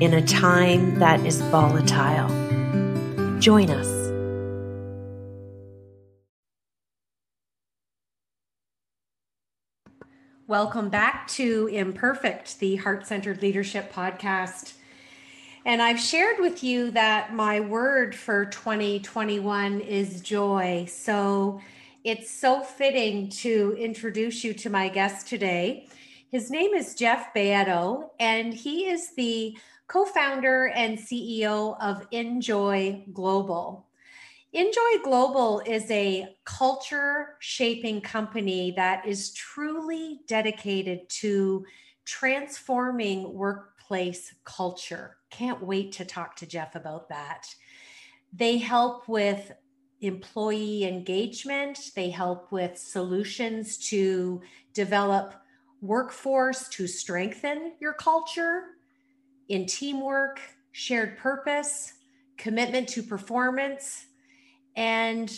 in a time that is volatile. Join us. Welcome back to Imperfect, the Heart Centered Leadership Podcast. And I've shared with you that my word for 2021 is joy. So it's so fitting to introduce you to my guest today. His name is Jeff Baietto, and he is the co founder and CEO of InJoy Global. InJoy Global is a culture shaping company that is truly dedicated to transforming workplace culture. Can't wait to talk to Jeff about that. They help with employee engagement, they help with solutions to develop workforce to strengthen your culture in teamwork, shared purpose, commitment to performance, and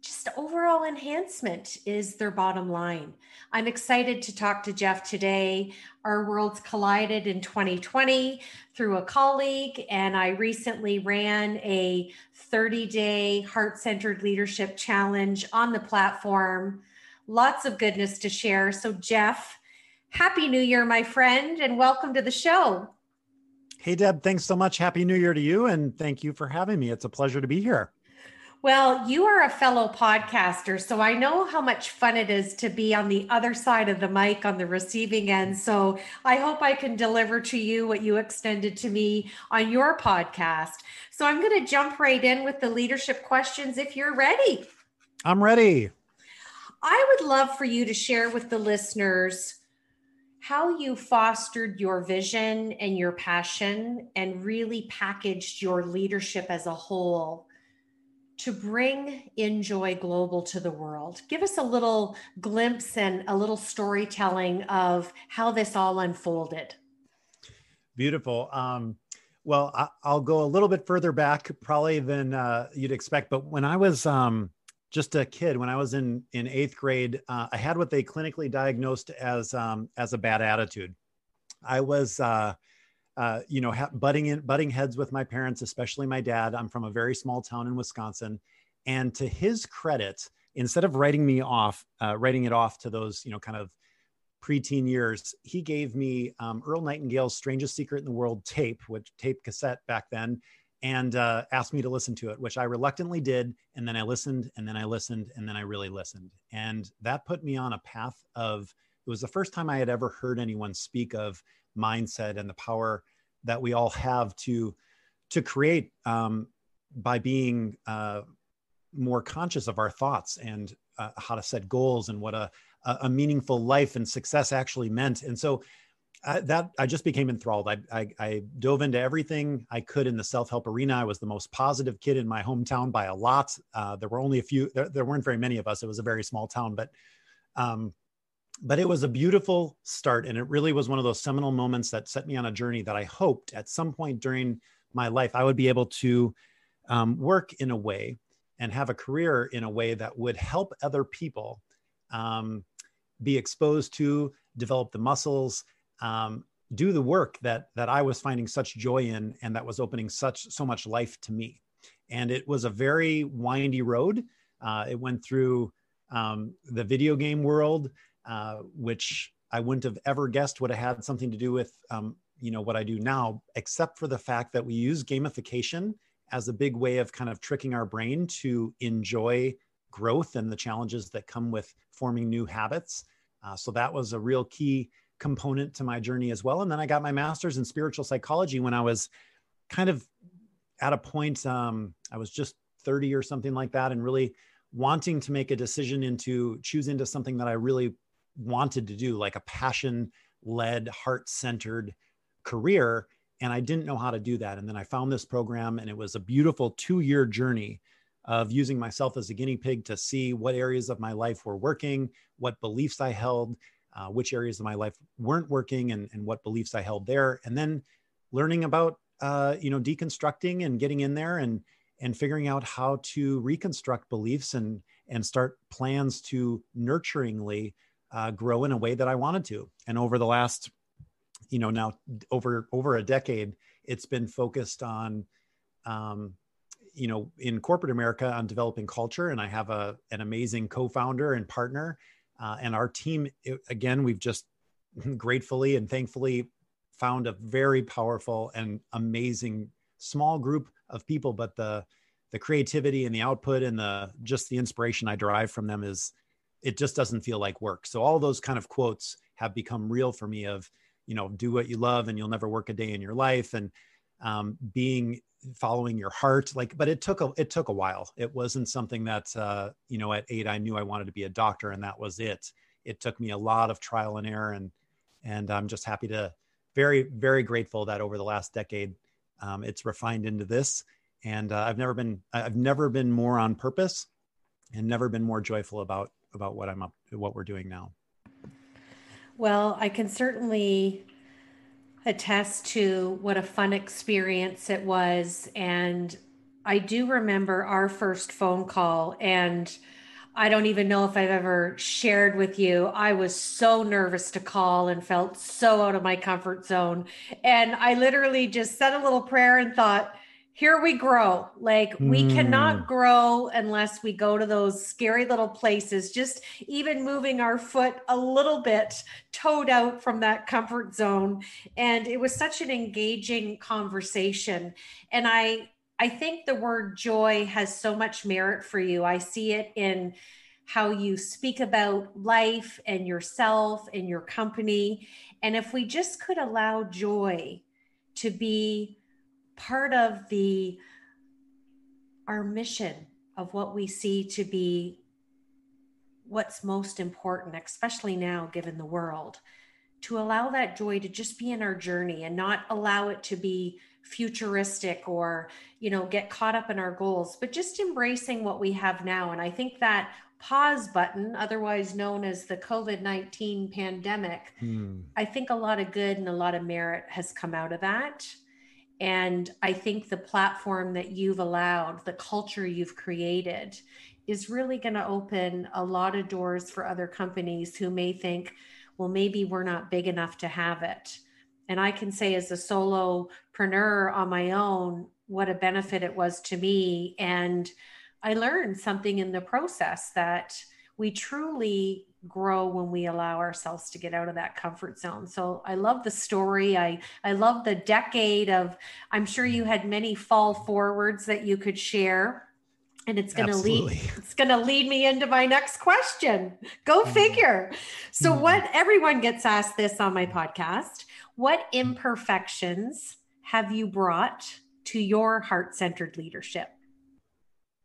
just overall enhancement is their bottom line. I'm excited to talk to Jeff today. Our worlds collided in 2020 through a colleague, and I recently ran a 30 day heart centered leadership challenge on the platform. Lots of goodness to share. So, Jeff, Happy New Year, my friend, and welcome to the show. Hey, Deb, thanks so much. Happy New Year to you. And thank you for having me. It's a pleasure to be here. Well, you are a fellow podcaster, so I know how much fun it is to be on the other side of the mic on the receiving end. So I hope I can deliver to you what you extended to me on your podcast. So I'm going to jump right in with the leadership questions if you're ready. I'm ready. I would love for you to share with the listeners how you fostered your vision and your passion and really packaged your leadership as a whole to bring InJoy Global to the world. Give us a little glimpse and a little storytelling of how this all unfolded. Beautiful. Um, well, I, will go a little bit further back, probably than uh, you'd expect. But when I was um, just a kid when I was in in eighth grade. Uh, I had what they clinically diagnosed as um, as a bad attitude. I was, uh, uh, you know, ha- butting in butting heads with my parents, especially my dad. I'm from a very small town in Wisconsin, and to his credit, instead of writing me off, uh, writing it off to those, you know, kind of preteen years, he gave me um, Earl Nightingale's "Strangest Secret in the World" tape, which tape cassette back then, and uh, asked me to listen to it, which I reluctantly did. And then I listened, and then I listened, and then I really listened. And that put me on a path of it was the first time I had ever heard anyone speak of mindset and the power that we all have to to create um, by being uh, more conscious of our thoughts and uh, how to set goals and what a, a meaningful life and success actually meant. And so I, that I just became enthralled. I, I, I dove into everything I could in the self help arena. I was the most positive kid in my hometown by a lot. Uh, there were only a few. There, there, weren't very many of us. It was a very small town, but um, but it was a beautiful start, and it really was one of those seminal moments that set me on a journey that I hoped at some point during my life I would be able to um, work in a way and have a career in a way that would help other people um, be exposed to, develop the muscles um, do the work that that I was finding such joy in, and that was opening such so much life to me. And it was a very windy road. Uh, it went through um, the video game world, uh, which I wouldn't have ever guessed would have had something to do with um, you know what I do now, except for the fact that we use gamification as a big way of kind of tricking our brain to enjoy growth and the challenges that come with forming new habits. Uh, so that was a real key component to my journey as well. And then I got my master's in spiritual psychology when I was kind of at a point, um, I was just 30 or something like that, and really wanting to make a decision into choose into something that I really wanted to do, like a passion led, heart centered career. and I didn't know how to do that. And then I found this program, and it was a beautiful two year journey of using myself as a guinea pig to see what areas of my life were working, what beliefs I held, uh, which areas of my life weren't working, and, and what beliefs I held there. And then learning about, uh, you know, deconstructing and getting in there and and figuring out how to reconstruct beliefs and and start plans to nurturingly uh, grow in a way that I wanted to. And over the last you know now over over a decade it's been focused on um, you know in corporate america on developing culture and i have a an amazing co-founder and partner uh, and our team again we've just gratefully and thankfully found a very powerful and amazing small group of people but the the creativity and the output and the just the inspiration i derive from them is it just doesn't feel like work. So all those kind of quotes have become real for me of you know do what you love and you'll never work a day in your life. And um, being following your heart like but it took a it took a while. It wasn't something that uh, you know at eight i knew i wanted to be a doctor and that was it. It took me a lot of trial and error and and i'm just happy to very very grateful that over the last decade um, it's refined into this and uh, i've never been i've never been more on purpose and never been more joyful about about what i'm up what we're doing now. Well, I can certainly attest to what a fun experience it was. And I do remember our first phone call, and I don't even know if I've ever shared with you. I was so nervous to call and felt so out of my comfort zone. And I literally just said a little prayer and thought, here we grow. Like mm. we cannot hmm. grow unless we go to those scary little places, just even moving our foot a little bit toed out from that comfort zone. And it was such an engaging conversation. And I I think the word joy has so much merit for you. I see it in how you speak about life and yourself and your company. And if we just could allow joy to be part of the our mission of what we see to be what's most important especially now given the world to allow that joy to just be in our journey and not allow it to be futuristic or you know get caught up in our goals but just embracing what we have now and i think that pause button otherwise known as the covid-19 pandemic hmm. i think a lot of good and a lot of merit has come out of that and I think the platform that you've allowed, the culture you've created, is really going to open a lot of doors for other companies who may think, well, maybe we're not big enough to have it. And I can say, as a solopreneur on my own, what a benefit it was to me. And I learned something in the process that we truly grow when we allow ourselves to get out of that comfort zone. So I love the story. I I love the decade of I'm sure you had many fall forwards that you could share. And it's going to lead it's going to lead me into my next question. Go mm-hmm. figure. So mm-hmm. what everyone gets asked this on my podcast, what imperfections have you brought to your heart-centered leadership?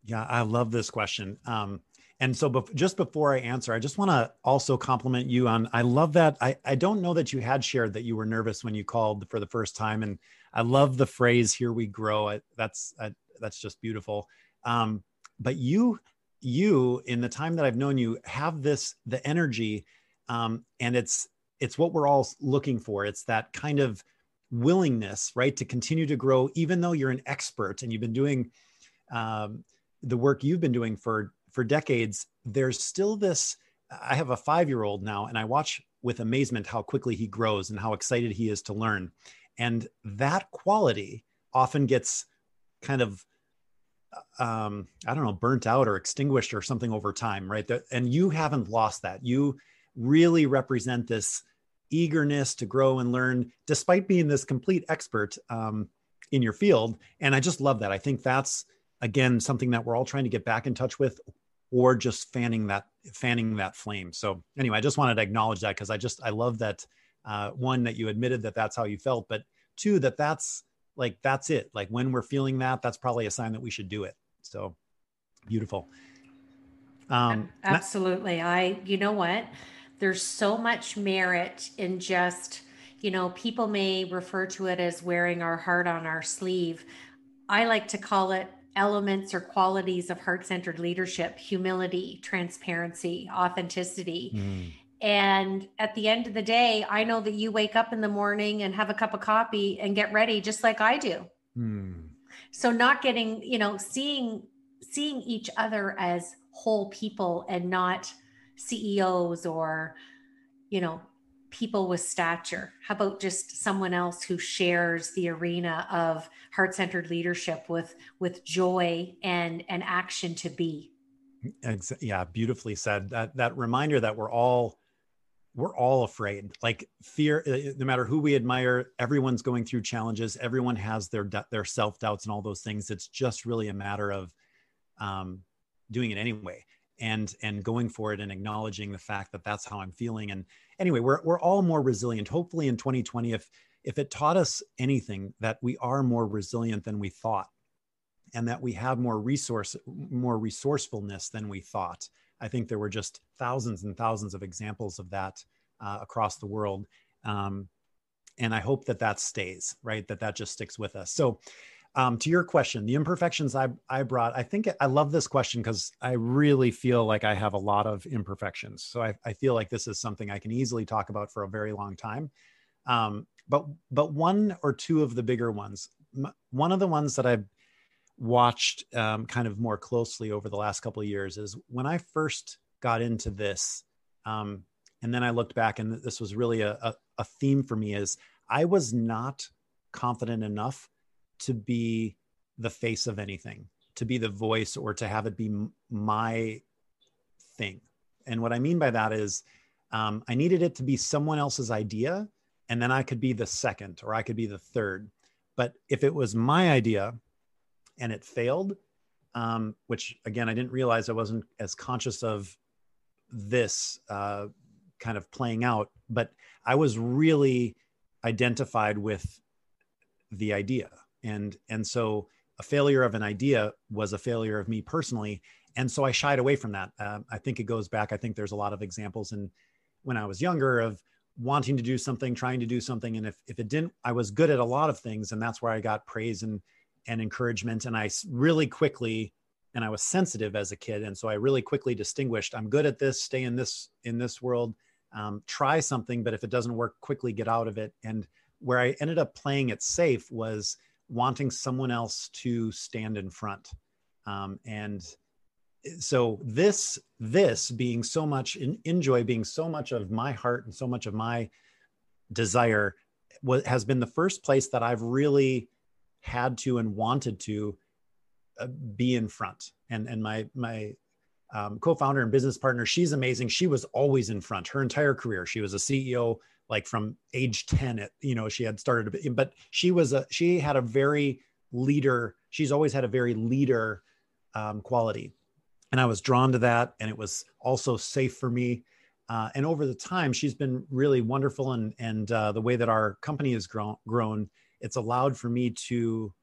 Yeah, I love this question. Um, and so, bef- just before I answer, I just want to also compliment you on. I love that. I, I don't know that you had shared that you were nervous when you called for the first time, and I love the phrase "Here we grow." I, that's I, that's just beautiful. Um, but you, you, in the time that I've known you, have this the energy, um, and it's it's what we're all looking for. It's that kind of willingness, right, to continue to grow, even though you're an expert and you've been doing um, the work you've been doing for for decades, there's still this. I have a five year old now, and I watch with amazement how quickly he grows and how excited he is to learn. And that quality often gets kind of um, I don't know, burnt out or extinguished or something over time, right? And you haven't lost that. You really represent this eagerness to grow and learn, despite being this complete expert um, in your field. And I just love that. I think that's again something that we're all trying to get back in touch with or just fanning that fanning that flame. So anyway i just wanted to acknowledge that because i just i love that uh, one that you admitted that that's how you felt but two that that's like that's it. Like when we're feeling that that's probably a sign that we should do it. So beautiful. Um absolutely. I you know what? There's so much merit in just you know, people may refer to it as wearing our heart on our sleeve. I like to call it elements or qualities of heart centered leadership humility, transparency, authenticity. Mm. And at the end of the day, I know that you wake up in the morning and have a cup of coffee and get ready just like I do. Mm. So not getting, you know, seeing seeing each other as whole people and not CEOs or you know, people with stature? How about just someone else who shares the arena of heart-centered leadership with with joy and and action to be? Yeah, beautifully said. That that reminder that we're all we're all afraid. Like fear, uh, no matter who we admire, everyone's going through challenges. Everyone has their their self doubts and all those things. It's just really a matter of um, doing it anyway and and going for it and acknowledging the fact that that's how I'm feeling. And anyway, we're we're all more resilient. Hopefully, in 2020, if if it taught us anything, that we are more resilient than we thought, and that we have more resource more resourcefulness than we thought. I think there were just thousands and thousands of examples of that uh, across the world. Um, and I hope that that stays, right? That that just sticks with us. So, um, to your question, the imperfections I, I brought, I think I love this question because I really feel like I have a lot of imperfections. So I, I feel like this is something I can easily talk about for a very long time. Um, but but one or two of the bigger ones, one of the ones that I've watched um, kind of more closely over the last couple of years is when I first got into this, um, and then I looked back, and this was really a, a, a theme for me is I was not confident enough to be the face of anything, to be the voice, or to have it be my thing. And what I mean by that is, um, I needed it to be someone else's idea, and then I could be the second or I could be the third. But if it was my idea and it failed, um, which again, I didn't realize I wasn't as conscious of this uh, kind of playing out, but I was really identified with the idea and and so a failure of an idea was a failure of me personally. And so i shied away from that. Uh, i think it goes back i think there's a lot of examples and when i was younger of wanting to do something trying to do something. And if, if it didn't i was good at a lot of things. And that's where i got praise and and encouragement. And i really quickly and i was sensitive as a kid. And so i really quickly distinguished i'm good at this stay in this in this world um, try something. But if it doesn't work quickly get out of it. And where i ended up playing it safe was wanting someone else to stand in front. Um, and so this this being so much in, enjoy being so much of my heart and so much of my desire what has been the first place that I've really had to and wanted to uh, be in front. And and my my um, co-founder and business partner, she's amazing. She was always in front her entire career. She was a CEO like from age 10 at, you know she had started but she was a she had a very leader she's always had a very leader um, quality. And i was drawn to that and it was also safe for me. Uh, and over the time she's been really wonderful and and uh, the way that our company has grown grown it's allowed for me to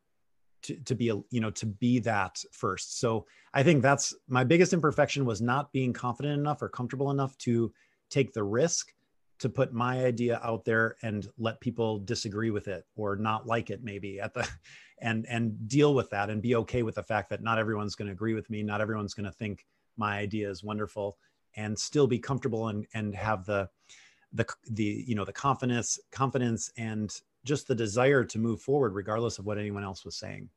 to, to be a you know to be that first. So i think that's my biggest imperfection was not being confident enough or comfortable enough to take the risk to put my idea out there and let people disagree with it or not like it maybe at the and and deal with that and be okay with the fact that not everyone's going to agree with me not everyone's going to think my idea is wonderful and still be comfortable and and have the the the you know the confidence confidence and just the desire to move forward regardless of what anyone else was saying.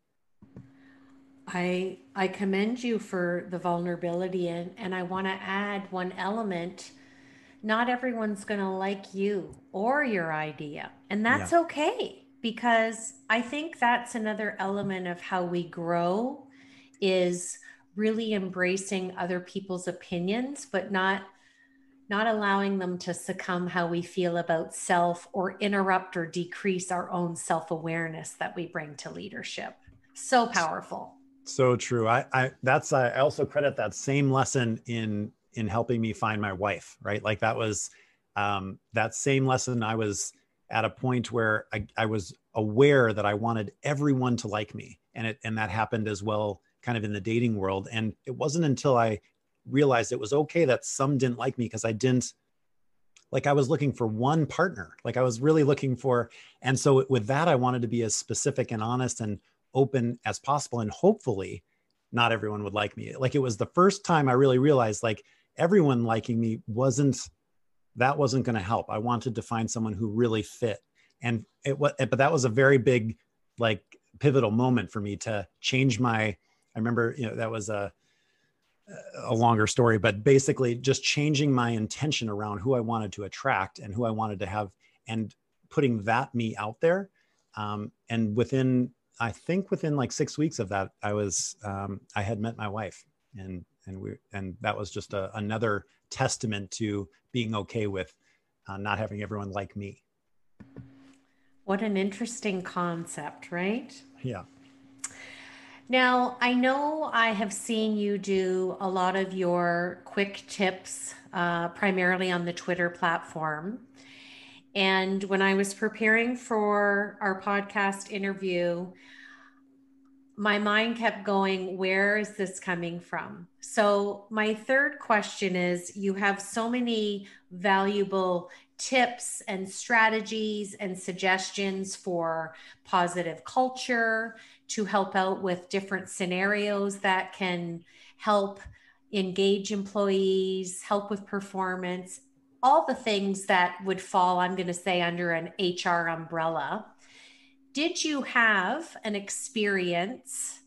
I i commend you for the vulnerability and and i want to add one element not everyone's going to like you or your idea. And that's yeah. okay because I think that's another element of how we grow is really embracing other people's opinions but not not allowing them to succumb how we feel about self or interrupt or decrease our own self-awareness that we bring to leadership. So powerful. So true. I, I that's I also credit that same lesson in in helping me find my wife right? Like that was um, that same lesson. I was at a point where I, I was aware that i wanted everyone to like me and it and that happened as well kind of in the dating world. And it wasn't until i realized it was okay that some didn't like me because i didn't like i was looking for one partner. Like i was really looking for and so with that i wanted to be as specific and honest and open as possible and hopefully not everyone would like me. Like it was the first time i really realized like everyone liking me wasn't that wasn't going to help. I wanted to find someone who really fit. And it was but that was a very big like pivotal moment for me to change my i remember you know that was a a longer story but basically just changing my intention around who i wanted to attract and who i wanted to have and putting that me out there. Um, and within i think within like six weeks of that i was um, i had met my wife and and we and that was just a, another testament to being okay with uh, not having everyone like me what an interesting concept, right? Yeah. Now, I know I have seen you do a lot of your quick tips, uh, primarily on the Twitter platform. And when I was preparing for our podcast interview, my mind kept going, where is this coming from? So, my third question is you have so many valuable tips and strategies and suggestions for positive culture to help out with different scenarios that can help engage employees, help with performance, all the things that would fall, I'm going to say, under an HR umbrella. Did you have an experience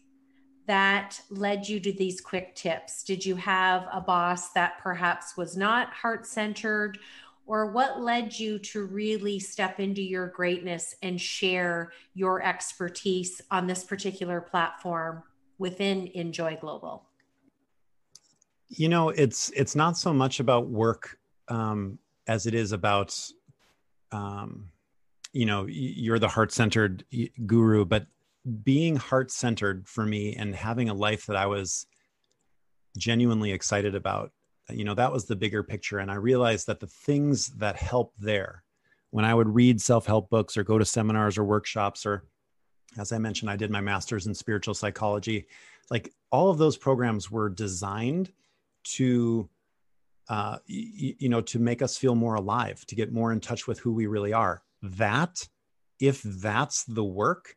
that led you to these quick tips? Did you have a boss that perhaps was not heart centered or what led you to really step into your greatness and share your expertise on this particular platform within InJoy Global you know it's it's not so much about work um, as it is about um, you know you're the heart-centered guru but being heart-centered for me and having a life that i was genuinely excited about you know that was the bigger picture. And i realized that the things that help there when i would read self-help books or go to seminars or workshops or as i mentioned i did my master's in spiritual psychology like all of those programs were designed to uh, you know to make us feel more alive to get more in touch with who we really are that if that's the work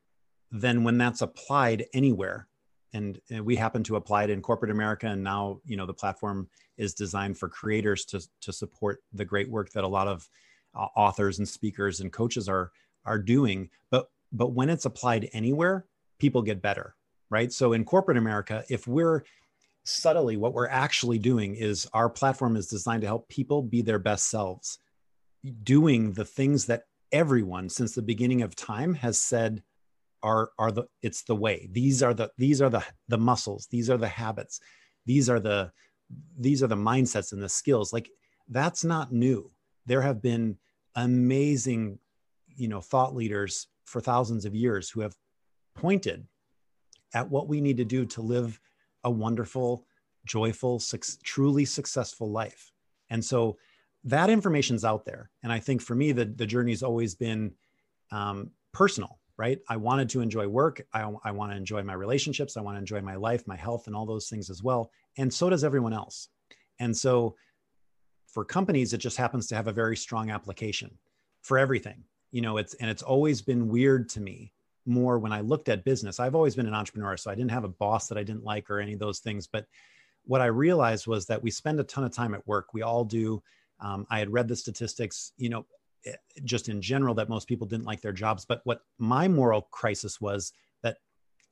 then when that's applied anywhere and, we happen to apply it in corporate america and now you know the platform is designed for creators to to support the great work that a lot of uh, authors and speakers and coaches are are doing. But but when it's applied anywhere people get better right? So in corporate america if we're subtly what we're actually doing is our platform is designed to help people be their best selves doing the things that everyone since the beginning of time has said are are the it's the way. These are the these are the the muscles. These are the habits. These are the these are the mindsets and the skills. Like that's not new. There have been amazing you know thought leaders for thousands of years who have pointed at what we need to do to live a wonderful joyful su- truly successful life. And so that information's out there and i think for me the, the journey's always been um, personal right i wanted to enjoy work i, I want to enjoy my relationships i want to enjoy my life my health and all those things as well and so does everyone else. And so for companies, it just happens to have a very strong application for everything. You know, it's and it's always been weird to me more when I looked at business. I've always been an entrepreneur, so I didn't have a boss that I didn't like or any of those things. But what I realized was that we spend a ton of time at work. We all do. Um, I had read the statistics, you know, eh, just in general, that most people didn't like their jobs. But what my moral crisis was that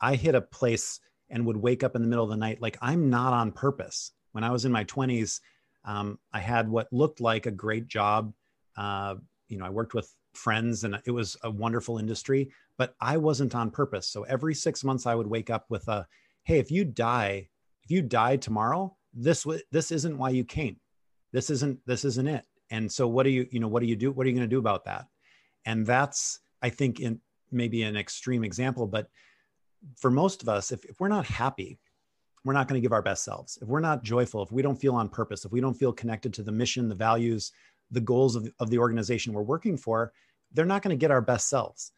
I hit a place and would wake up in the middle of the night like I'm not on purpose. When I was in my 20s, um, I had what looked like a great job. Uh, you know, I worked with friends and it was a wonderful industry, but I wasn't on purpose. So every six months, I would wake up with a, "Hey, if you die, if you die tomorrow, this this isn't why you came. This isn't this isn't it." And so, what do you you know what do you do? What are you going to do about that? And that's I think in maybe an extreme example, but for most of us, if, if we're not happy, we're not going to give our best selves. If we're not joyful, if we don't feel on purpose, if we don't feel connected to the mission, the values, the goals of, of the organization we're working for, they're not going to get our best selves.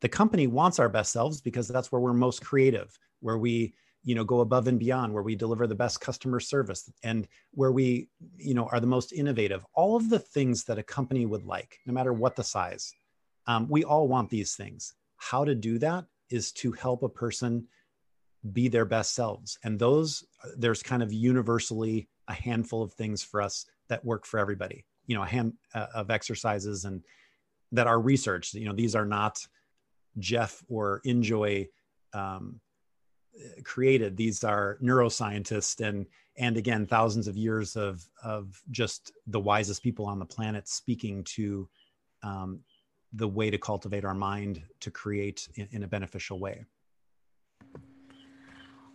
The company wants our best selves because that's where we're most creative, where we you know go above and beyond where we deliver the best customer service and where we you know are the most innovative. All of the things that a company would like no matter what the size um, we all want these things. How to do that is to help a person be their best selves. And those there's kind of universally a handful of things for us that work for everybody you know a hand uh, of exercises and that are researched. You know these are not jeff or InJoy um, created these are neuroscientists and and again thousands of years of of just the wisest people on the planet speaking to um, the way to cultivate our mind to create in, in a beneficial way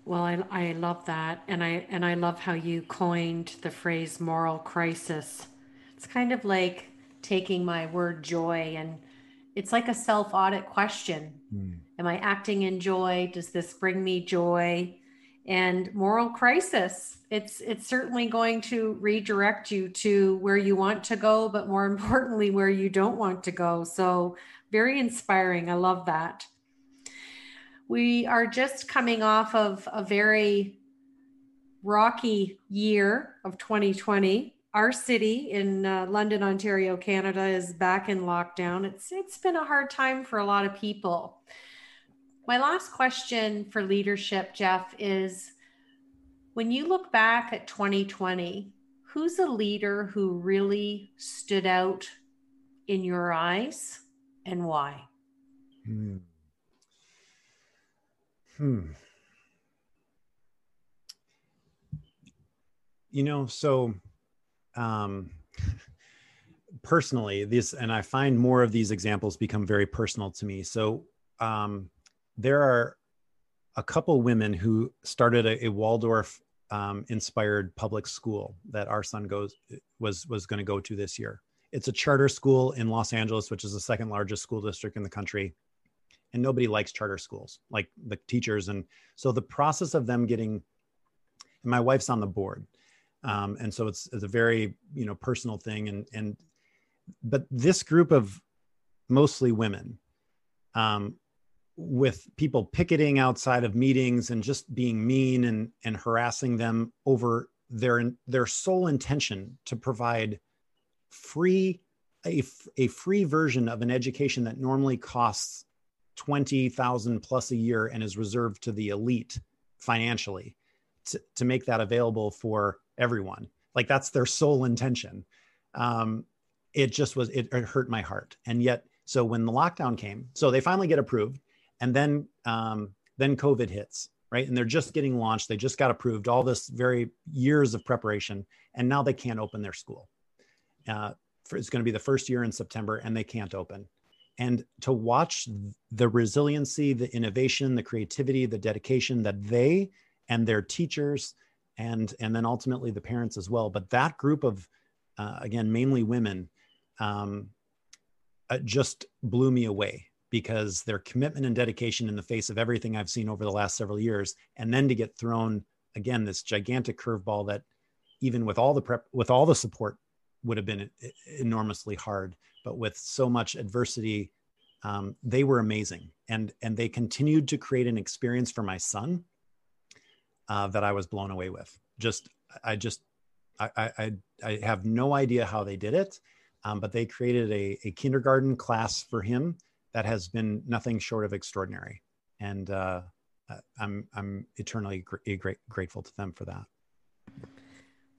well I, I love that and i and i love how you coined the phrase moral crisis it's kind of like taking my word joy and it's like a self audit question. Mm. Am I acting in joy? Does this bring me joy? And moral crisis. It's it's certainly going to redirect you to where you want to go, but more importantly, where you don't want to go. So very inspiring. I love that. We are just coming off of a very rocky year of 2020 our city in uh, London, Ontario, Canada is back in lockdown. It's it's been a hard time for a lot of people. My last question for leadership, Jeff, is when you look back at 2020, who's a leader who really stood out in your eyes and why? Hmm. Hmm. You know, so um, personally this and i find more of these examples become very personal to me so um, there are a couple women who started a, a waldorf um, inspired public school that our son goes was was going to go to this year. It's a charter school in los angeles which is the second largest school district in the country and nobody likes charter schools like the teachers. And so the process of them getting my wife's on the board um, and so it's, it's a very you know personal thing. And and but this group of mostly women um, with people picketing outside of meetings and just being mean and and harassing them over their their sole intention to provide free a, a free version of an education that normally costs 20,000 plus a year and is reserved to the elite financially to, to make that available for everyone. Like that's their sole intention. Um, it just was, it, it hurt my heart. And yet, so when the lockdown came, so they finally get approved and then, um, then COVID hits, right? And they're just getting launched. They just got approved, all this very years of preparation. And now they can't open their school. Uh, for, it's going to be the first year in September and they can't open. And to watch the resiliency, the innovation, the creativity, the dedication that they and their teachers and and then ultimately the parents as well but that group of uh, again mainly women um, uh, just blew me away because their commitment and dedication in the face of everything i've seen over the last several years and then to get thrown again this gigantic curveball that even with all the prep with all the support would have been enormously hard but with so much adversity um, they were amazing and and they continued to create an experience for my son uh, that I was blown away with. Just, I just, I, I, I have no idea how they did it, um, but they created a, a, kindergarten class for him that has been nothing short of extraordinary, and uh, I'm I'm eternally gr- grateful to them for that.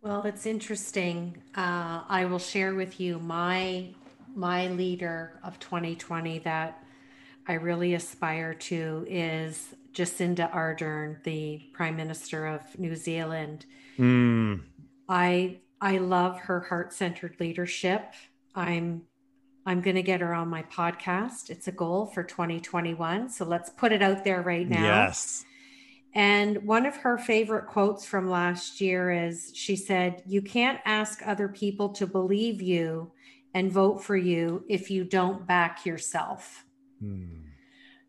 Well, it's interesting. Uh, I will share with you my my leader of 2020 that I really aspire to is Jacinda Ardern, the Prime Minister of New Zealand. Mm. I I love her heart-centered leadership. I'm I'm going to get her on my podcast. It's a goal for 2021. So let's put it out there right now. Yes. And one of her favorite quotes from last year is she said, You can't ask other people to believe you and vote for you if you don't back yourself. Hmm.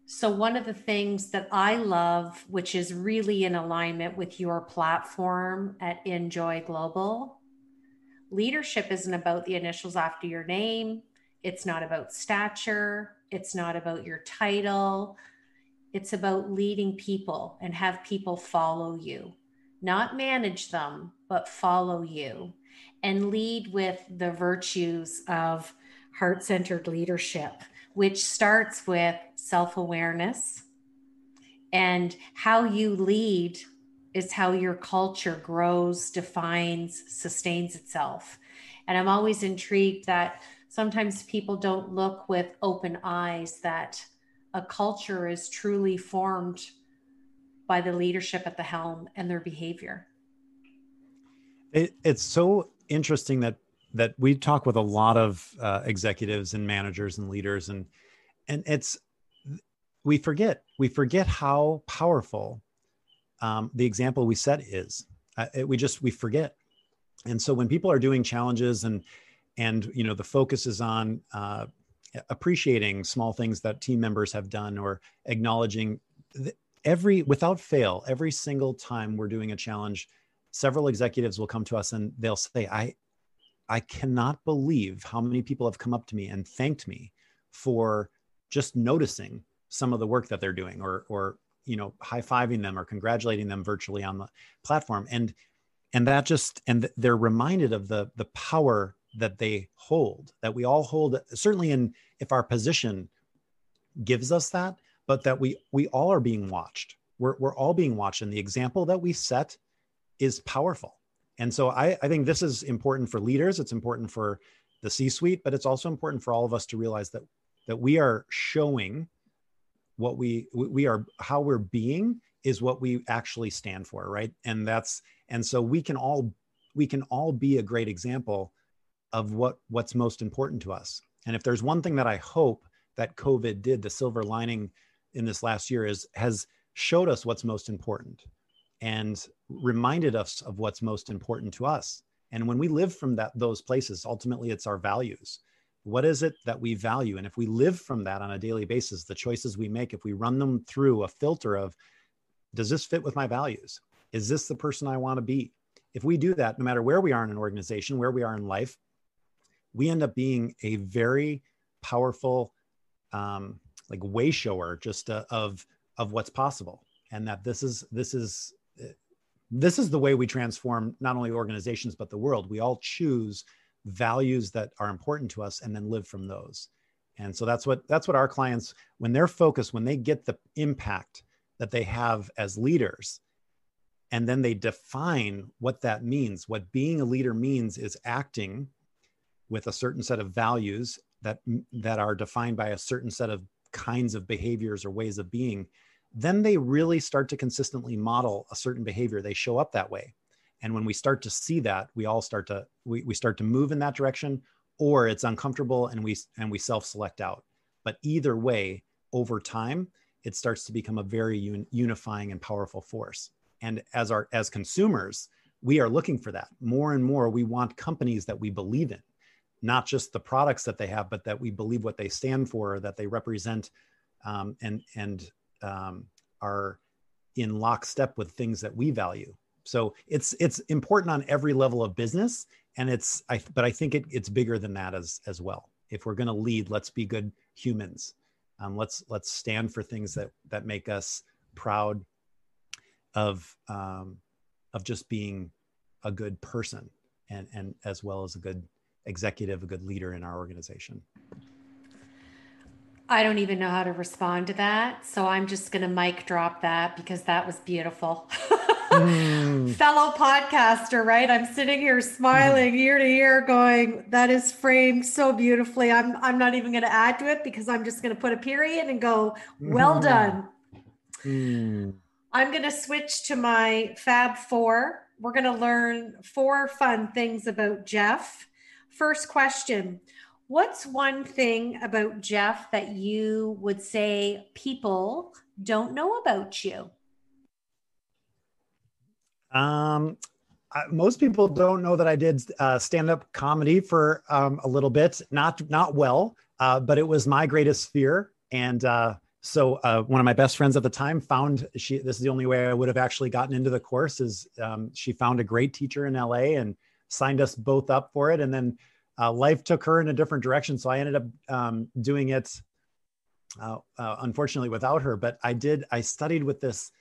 So, one of the things that I love, which is really in alignment with your platform at InJoy Global, leadership isn't about the initials after your name. It's not about stature. It's not about your title. it's about leading people and have people follow you, not manage them, but follow you and lead with the virtues of heart centered leadership, which starts with self awareness. And how you lead is how your culture grows, defines, sustains itself. And I'm always intrigued that sometimes people don't look with open eyes that a culture is truly formed by the leadership at the helm and their behavior. It, it's so interesting that that we talk with a lot of uh, executives and managers and leaders and and it's we forget we forget how powerful um, the example we set is uh, it, we just we forget and so when people are doing challenges and and you know the focus is on uh, appreciating small things that team members have done or acknowledging every without fail every single time we're doing a challenge several executives will come to us and they'll say i i cannot believe how many people have come up to me and thanked me for just noticing some of the work that they're doing or or you know high-fiving them or congratulating them virtually on the platform. And and that just and they're reminded of the the power that they hold that we all hold certainly in if our position gives us that but that we we all are being watched. We're, we're all being watched and the example that we set is powerful. And so I, I think this is important for leaders it's important for the c suite but it's also important for all of us to realize that that we are showing what we we are how we're being is what we actually stand for right? And that's and so we can all we can all be a great example of what what's most important to us. And if there's one thing that I hope that COVID did, the silver lining in this last year is has showed us what's most important and reminded us of what's most important to us. And when we live from that those places, ultimately it's our values. What is it that we value? And if we live from that on a daily basis, the choices we make, if we run them through a filter of does this fit with my values? Is this the person I want to be? If we do that, no matter where we are in an organization, where we are in life, we end up being a very powerful um, like way shower just uh, of of what's possible. And that this is this is this is the way we transform not only organizations but the world. We all choose values that are important to us and then live from those. And so that's what that's what our clients when they're focused when they get the impact that they have as leaders and then they define what that means what being a leader means is acting with a certain set of values that that are defined by a certain set of kinds of behaviors or ways of being then they really start to consistently model a certain behavior. They show up that way. And when we start to see that we all start to we, we start to move in that direction or it's uncomfortable and we and we self-select out. But either way over time it starts to become a very un, unifying and powerful force. And as our as consumers we are looking for that. More and more we want companies that we believe in not just the products that they have, but that we believe what they stand for, that they represent, um, and and um, are in lockstep with things that we value. So it's it's important on every level of business, and it's I but I think it, it's bigger than that as as well. If we're going to lead, let's be good humans. Um, let's let's stand for things that that make us proud of um, of just being a good person and and as well as a good executive, a good leader in our organization? I don't even know how to respond to that. So I'm just going to mic drop that because that was beautiful. mm. Fellow podcaster, right? I'm sitting here smiling mm. ear to ear going, that is framed so beautifully. I'm I'm not even going to add to it because I'm just going to put a period and go, well mm. done. Mm. I'm going to switch to my Fab 4. We're going to learn four fun things about Jeff First question What's one thing about Jeff that you would say people don't know about you? Um, most people don't know that I did uh, stand-up comedy for um, a little bit, not not well, uh, but it was my greatest fear. And uh, so, uh, one of my best friends at the time found she. This is the only way I would have actually gotten into the course. Is um, she found a great teacher in LA and signed us both up for it. And then uh, life took her in a different direction. So I ended up um, doing it uh, uh, unfortunately without her, but I did. I studied with this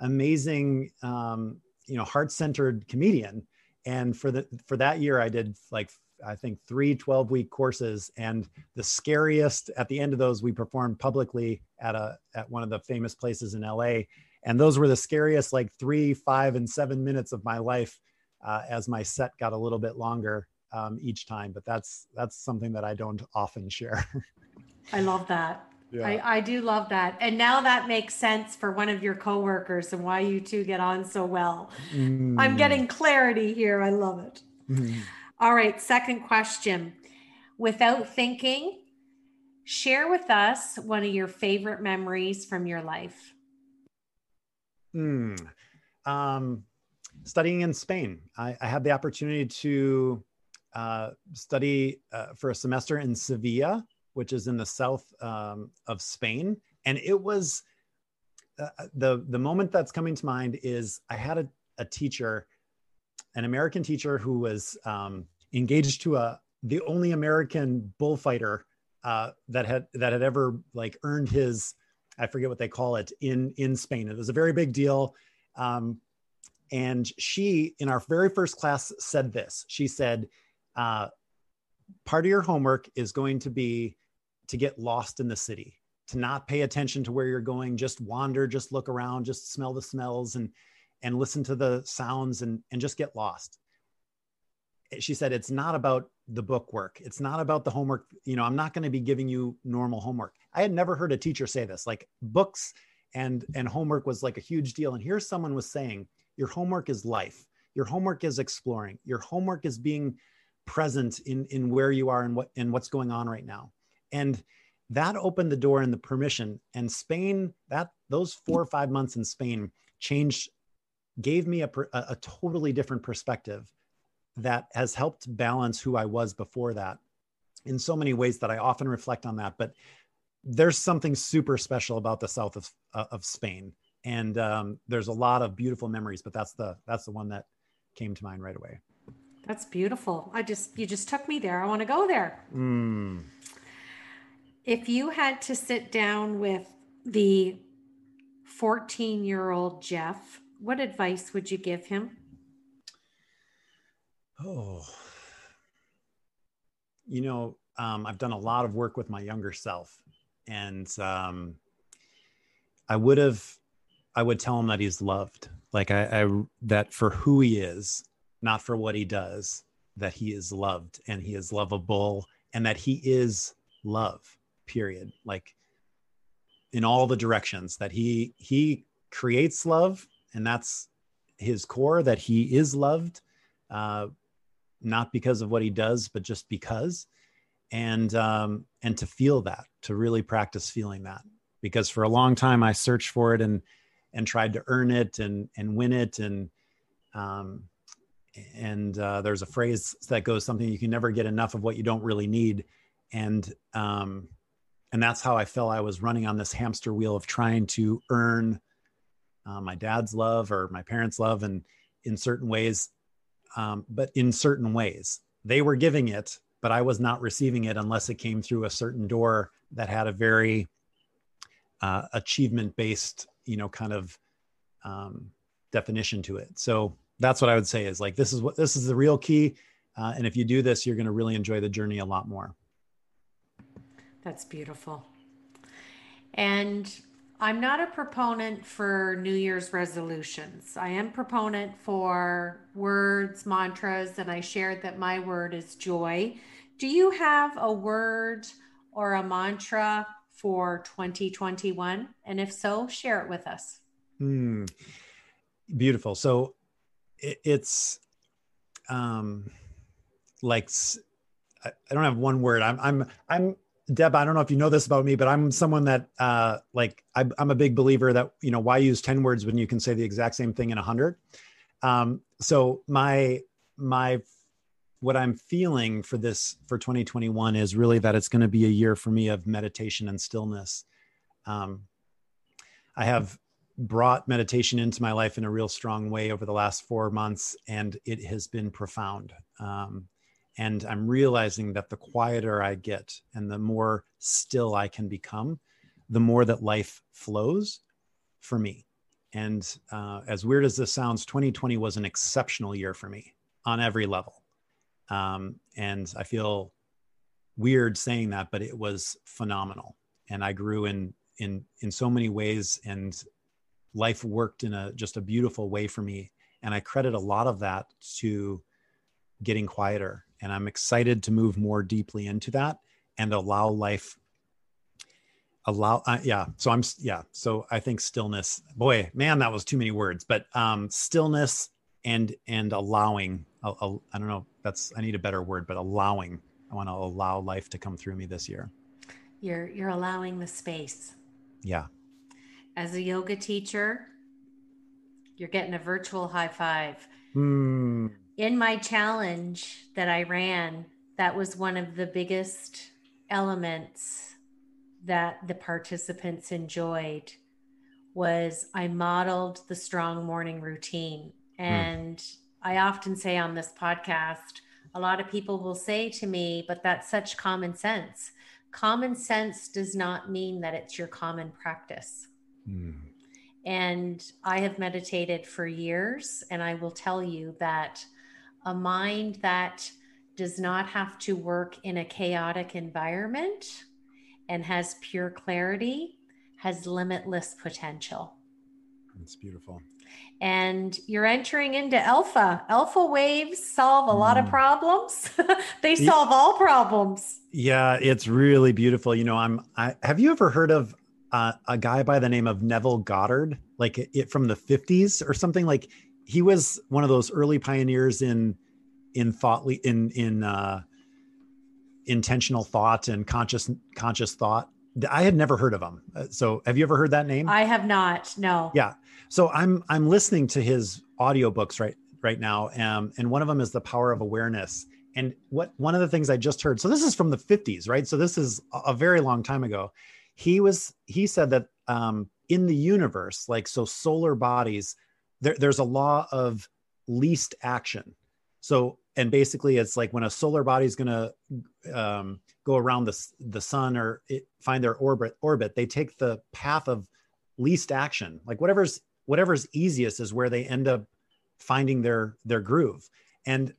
amazing, um, you know, heart-centered comedian, and for the for that year, I did like I think three 12 week courses. And the scariest at the end of those, we performed publicly at a, at one of the famous places in LA. And those were the scariest, like three, five, and seven minutes of my life uh, as my set got a little bit longer um, each time. But that's, that's something that I don't often share. I love that. Yeah. I, I do love that. And now that makes sense for one of your coworkers and why you two get on so well. Mm. I'm getting clarity here. I love it. Mm. All right, second question. Without thinking, share with us one of your favorite memories from your life. Hmm. Um, studying in Spain. I, I, had the opportunity to uh, study uh, for a semester in Sevilla, which is in the south um, of Spain, and it was uh, the the moment that's coming to mind is I had a, a teacher an American teacher who was um, engaged to a the only American bullfighter uh, that had that had ever like earned his I forget what they call it in in Spain. It was a very big deal. Um, and she, in our very first class, said this. She said, uh, "Part of your homework is going to be to get lost in the city, to not pay attention to where you're going, just wander, just look around, just smell the smells, and and listen to the sounds and, and just get lost. She said, it's not about the book work. It's not about the homework. You know, I'm not going to be giving you normal homework. I had never heard a teacher say this like books and, and homework was like a huge deal. And here someone was saying, your homework is life. Your homework is exploring. Your homework is being present in, in where you are and what, and what's going on right now. And that opened the door and the permission and Spain, that those four or five months in Spain changed gave me a, a totally different perspective that has helped balance who I was before that in so many ways that I often reflect on that. But there's something super special about the south of, uh, of Spain. And um, there's a lot of beautiful memories, but that's the that's the one that came to mind right away. That's beautiful. I just you just took me there. I want to go there. Mm. If you had to sit down with the 14 year old Jeff what advice would you give him? Oh, you know, um, I've done a lot of work with my younger self, and um, I would have, I would tell him that he's loved, like I, I that for who he is, not for what he does, that he is loved and he is lovable, and that he is love. Period. Like in all the directions that he he creates love and that's his core that he is loved uh, not because of what he does but just because and um, and to feel that to really practice feeling that because for a long time i searched for it and and tried to earn it and and win it. And um, and uh, there's a phrase that goes something you can never get enough of what you don't really need. And um, and that's how i felt. I was running on this hamster wheel of trying to earn uh, my dad's love or my parents' love, and in certain ways, um, but in certain ways, they were giving it, but I was not receiving it unless it came through a certain door that had a very uh, achievement-based, you know, kind of um, definition to it. So that's what I would say is like this is what this is the real key, uh, and if you do this, you're going to really enjoy the journey a lot more. That's beautiful. And I'm not a proponent for New Year's resolutions. I am proponent for words, mantras, and I shared that my word is joy. Do you have a word or a mantra for 2021? And if so, share it with us. Hmm. Beautiful. So it, it's um like I don't have one word. I'm I'm I'm Deb, I don't know if you know this about me, but I'm someone that uh, like I, am a big believer that you know why use ten words when you can say the exact same thing in a hundred. Um, so my my what I'm feeling for this for 2021 is really that it's going to be a year for me of meditation and stillness. Um, I have brought meditation into my life in a real strong way over the last four months, and it has been profound. Um, and i'm realizing that the quieter i get and the more still i can become the more that life flows for me. And uh, as weird as this sounds, 2020 was an exceptional year for me on every level. Um, and I feel weird saying that, but it was phenomenal. And I grew in in in so many ways, and life worked in a just a beautiful way for me. And I credit a lot of that to getting quieter. And I'm excited to move more deeply into that and allow life allow uh, yeah so i'm yeah so i think stillness boy man that was too many words but um stillness and and allowing I'll, I'll, i don't know that's i need a better word but allowing i want to allow life to come through me this year you're you're allowing the space yeah as a yoga teacher you're getting a virtual high five mm. in my challenge that i ran that was one of the biggest elements that the participants enjoyed was I modeled the strong morning routine. Hmm. And mm. I often say on this podcast, a lot of people will say to me, but that's such common sense. Common sense does not mean that it's your common practice. Mm. And I have meditated for years, and I will tell you that a mind that does not have to work in a chaotic environment and has pure clarity has limitless potential. That's beautiful. And you're entering into alpha. Alpha waves solve a mm. lot of mm. problems. they solve all problems. Yeah, it's really beautiful. You know, I'm I have you ever heard of uh, a guy by the name of Neville Goddard, like it from the 50s or something like he was one of those early pioneers in in thought in in uh intentional thought and conscious conscious thought. I had never heard of him. Uh, so have you ever heard that name? I have not. No. Yeah. So I'm I'm listening to his audiobooks right right now um, and one of them is The Power of Awareness. And what one of the things I just heard. So this is from the 50s, right? So this is a very long time ago. He was he said that um, in the universe, like so solar bodies, there, there's a law of least action. So and basically it's like when a solar body is going to um, go around the, the sun or it, find their orbit orbit they take the path of least action. Like whatever's whatever's easiest is where they end up finding their their groove. And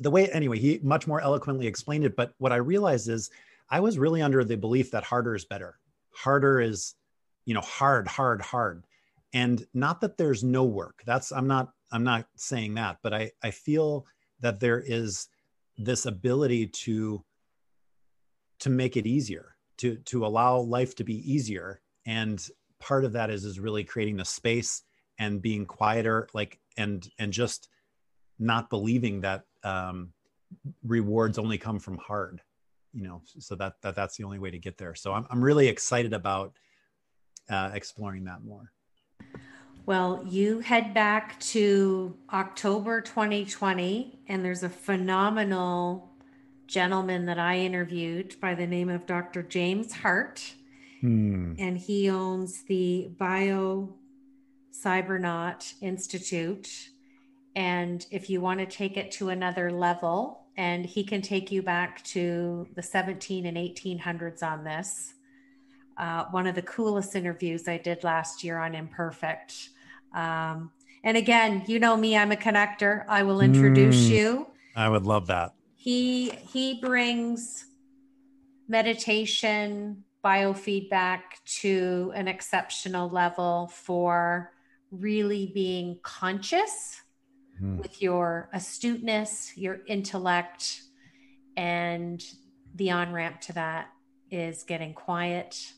the way anyway he much more eloquently explained it but what i realized is i was really under the belief that harder is better. Harder is you know hard hard hard. And not that there's no work. That's i'm not i'm not saying that but i i feel that there is this ability to to make it easier to to allow life to be easier. And part of that is is really creating the space and being quieter like and and just not believing that um rewards only come from hard you know so that, that that's the only way to get there. So i'm, I'm really excited about uh, exploring that more well, you head back to October 2020, and there's a phenomenal gentleman that I interviewed by the name of Dr. James Hardt. Hmm. And he owns the Bio Cybernaut Institute. And if you want to take it to another level, and he can take you back to the 17 and 1800s on this. Uh, one of the coolest interviews I did last year on Imperfect um, and again, you know me, I'm a connector. I will introduce mm, you. I would love that. He he brings meditation, biofeedback to an exceptional level for really being conscious mm. with your astuteness, your intellect, and the on ramp to that is getting quiet,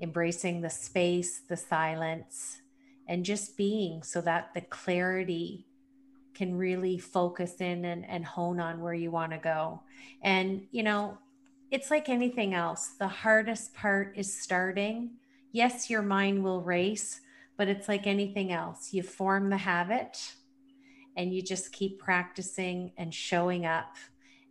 embracing the space, the silence, and just being so that the clarity can really focus in and, and hone on where you want to go. And, you know, it's like anything else. The hardest part is starting. Yes, your mind will race, but it's like anything else. You form the habit and you just keep practicing and showing up.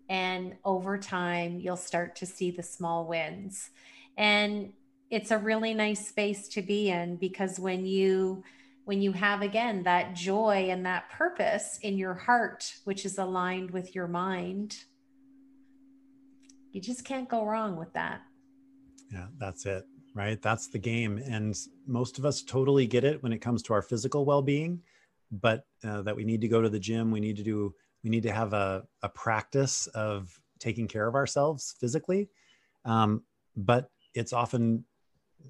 And over time, you'll start to see the small wins. And it's a really nice space to be in because when you when you have again that joy and that purpose in your heart which is aligned with your mind you just can't go wrong with that yeah that's it right? That's the game. And most of us totally get it when it comes to our physical well being, but uh, that we need to go to the gym, we need to do, we need to have a, a practice of taking care of ourselves physically. Um, but it's often,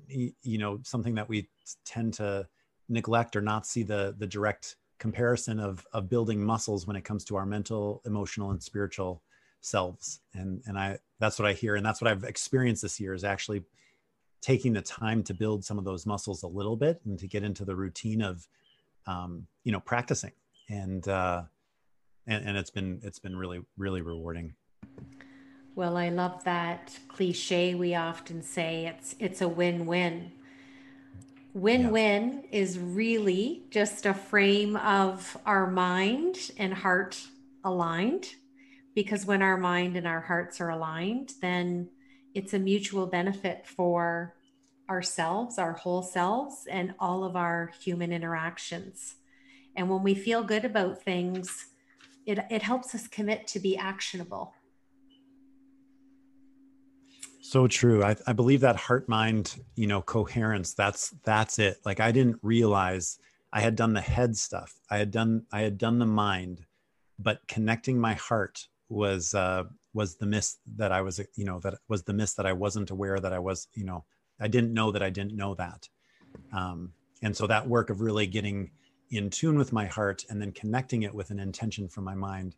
you know, something that we tend to neglect or not see the, the direct comparison of, of building muscles when it comes to our mental, emotional, and spiritual selves. And, and I, that's what I hear. And that's what I've experienced this year is actually taking the time to build some of those muscles a little bit and to get into the routine of um, you know practicing and uh and, and it's been it's been really really rewarding well i love that cliche we often say it's it's a win-win win-win yeah. is really just a frame of our mind and heart aligned because when our mind and our hearts are aligned then it's a mutual benefit for ourselves, our whole selves, and all of our human interactions. And when we feel good about things, it, it helps us commit to be actionable. So true. I, I believe that heart mind, you know, coherence, that's that's it. Like I didn't realize I had done the head stuff. I had done I had done the mind, but connecting my heart was uh was the miss that I was, you know, that was the miss that I wasn't aware that I was, you know, I didn't know that I didn't know that. Um, and so that work of really getting in tune with my heart and then connecting it with an intention from my mind,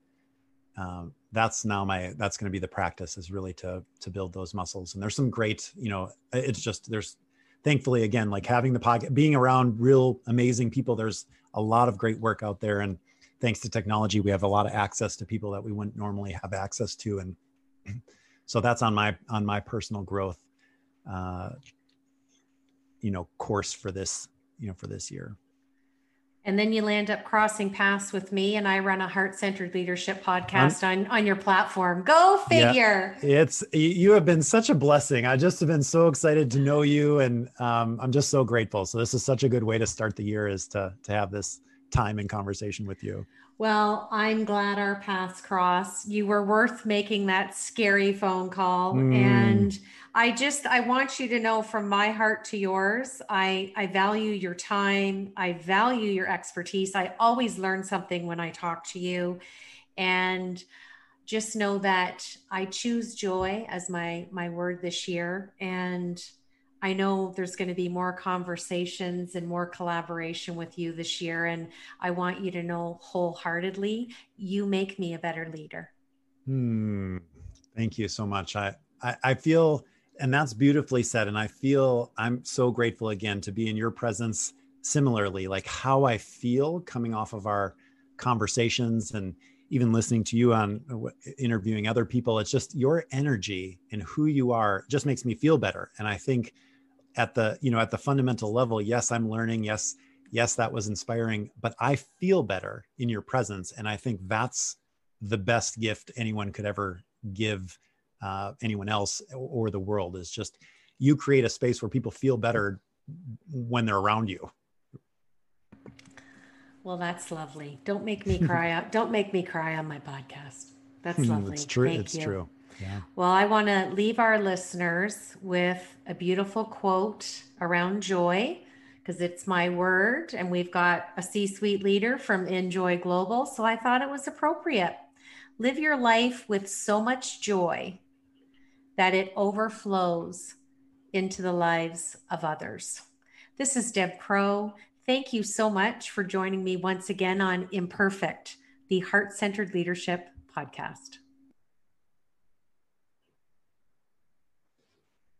um, that's now my that's going to be the practice is really to to build those muscles. And there's some great, you know, it's just there's thankfully again like having the pocket, being around real amazing people. There's a lot of great work out there and thanks to technology, we have a lot of access to people that we wouldn't normally have access to. And so that's on my, on my personal growth, uh, you know, course for this, you know, for this year. And then you land up crossing paths with me, and I run a heart centered leadership podcast on, on your platform. Go figure. Yeah, it's you have been such a blessing. I just have been so excited to know you, and um, I'm just so grateful. So this is such a good way to start the year is to to have this time in conversation with you. Well, I'm glad our paths crossed. You were worth making that scary phone call. Mm. And I just I want you to know from my heart to yours, I I value your time. I value your expertise. I always learn something when I talk to you. And just know that I choose joy as my my word this year and I know there's going to be more conversations and more collaboration with you this year. And I want you to know wholeheartedly, you make me a better leader. Hmm. Thank you so much. I, I, I feel, and that's beautifully said. And I feel I'm so grateful again to be in your presence similarly, like how I feel coming off of our conversations and even listening to you on uh, interviewing other people. It's just your energy and who you are just makes me feel better. And I think at the you know at the fundamental level yes i'm learning. Yes yes that was inspiring but i feel better in your presence. And i think that's the best gift anyone could ever give uh, anyone else or the world is just you create a space where people feel better when they're around you. Well that's lovely. Don't make me cry. Out don't make me cry on my podcast. That's hmm, lovely. it's true. Thank it's you. true Well, I want to leave our listeners with a beautiful quote around joy because it's my word and we've got a C suite leader from InJoy Global. So I thought it was appropriate. Live your life with so much joy that it overflows into the lives of others. This is Deb Crowe. Thank you so much for joining me once again on Imperfect, the Heart Centered Leadership Podcast.